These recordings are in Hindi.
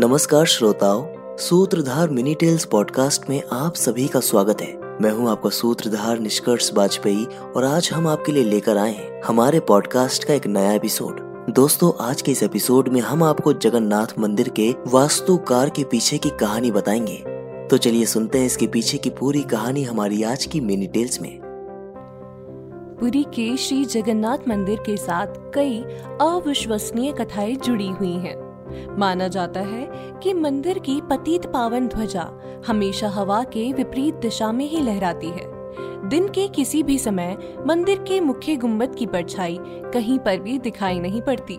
नमस्कार श्रोताओं, सूत्रधार मिनी टेल्स पॉडकास्ट में आप सभी का स्वागत है। मैं हूँ आपका सूत्रधार निष्कर्ष वाजपेयी और आज हम आपके लिए लेकर आए हैं हमारे पॉडकास्ट का एक नया एपिसोड। दोस्तों, आज के इस एपिसोड में हम आपको जगन्नाथ मंदिर के वास्तुकार के पीछे की कहानी बताएँगे। तो चलिए सुनते हैं इसके पीछे की पूरी कहानी हमारी आज की मिनी टेल्स में। पुरी के श्री जगन्नाथ मंदिर के साथ कई अविश्वसनीय कथाएँ जुड़ी हुई हैं। माना जाता है कि मंदिर की पतित पावन ध्वजा हमेशा हवा के विपरीत दिशा में ही लहराती है। दिन के किसी भी समय मंदिर के मुख्य गुंबद की परछाई कहीं पर भी दिखाई नहीं पड़ती।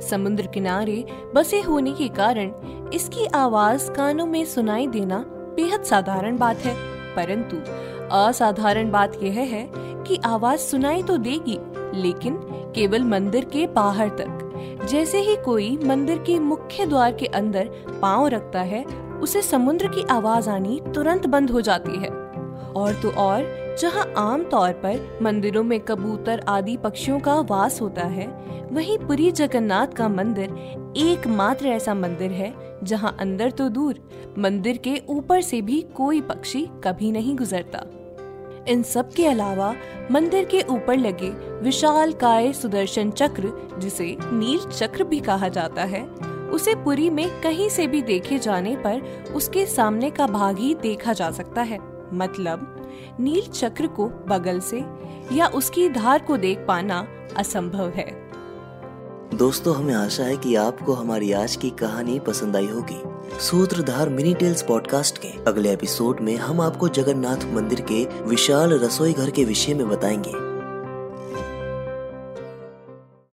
समुद्र किनारे बसे होने के कारण इसकी आवाज़ कानों में सुनाई देना बेहद साधारण बात है। परंतु असाधारण बात यह है कि आवाज़ सुनाई तो देगी, लेकिन केवल मंदिर के बाहर तक। जैसे ही कोई मंदिर के मुख्य द्वार के अंदर पाँव रखता है, उसे समुद्र की आवाज़ आनी तुरंत बंद हो जाती है। और तो और, जहाँ आम तौर पर मंदिरों में कबूतर आदि पक्षियों का वास होता है, वहीं पुरी जगन्नाथ का मंदिर एकमात्र ऐसा मंदिर है, जहाँ अंदर तो दूर, मंदिर के ऊपर से भी कोई पक्षी कभी नहीं गुजरता। इन सब के अलावा मंदिर के ऊपर लगे विशाल काय सुदर्शन चक्र, जिसे नील चक्र भी कहा जाता है, उसे पुरी में कहीं से भी देखे जाने पर उसके सामने का भाग ही देखा जा सकता है। मतलब नील चक्र को बगल से या उसकी धार को देख पाना असंभव है। दोस्तों, हमें आशा है कि आपको हमारी आज की कहानी पसंद आई होगी। सूत्रधार मिनी टेल्स पॉडकास्ट के अगले एपिसोड में हम आपको जगन्नाथ मंदिर के विशाल रसोई घर के विषय में बताएँगे।